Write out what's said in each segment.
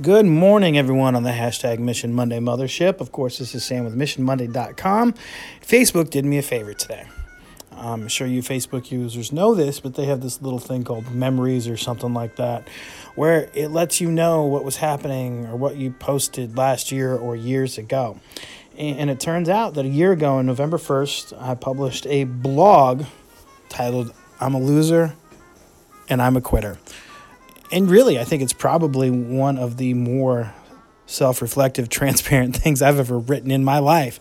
Good morning, everyone, on the hashtag Mission Monday Mothership. Of course, this is Sam with MissionMonday.com. Facebook did me a favor today. I'm sure you Facebook users know this, but they have this little thing called memories or something like that, where it lets you know what was happening or what you posted last year or years ago. And it turns out that a year ago, on November 1st, I published a blog titled I'm a Loser and I'm a Quitter and really, I think it's probably one of the more self reflective, transparent things I've ever written in my life.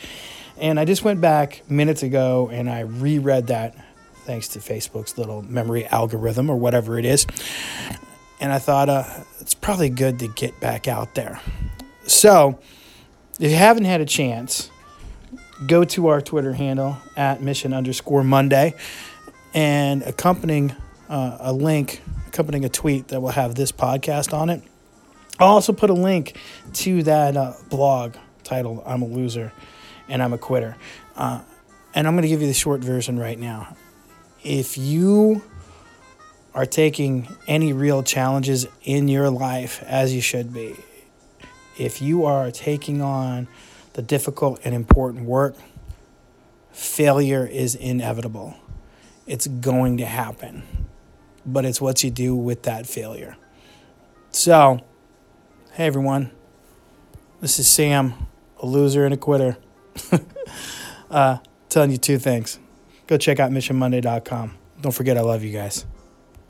And I just went back minutes ago and I reread that thanks to Facebook's little memory algorithm or whatever it is. And I thought uh, it's probably good to get back out there. So, if you haven't had a chance, go to our Twitter handle at mission underscore Monday and accompanying uh, a link accompanying a tweet that will have this podcast on it. I'll also put a link to that uh, blog titled I'm a Loser and I'm a Quitter. Uh, and I'm going to give you the short version right now. If you are taking any real challenges in your life, as you should be, if you are taking on the difficult and important work, failure is inevitable. It's going to happen but it's what you do with that failure. So, hey everyone, this is Sam, a loser and a quitter, uh, telling you two things. Go check out missionmonday.com. Don't forget, I love you guys.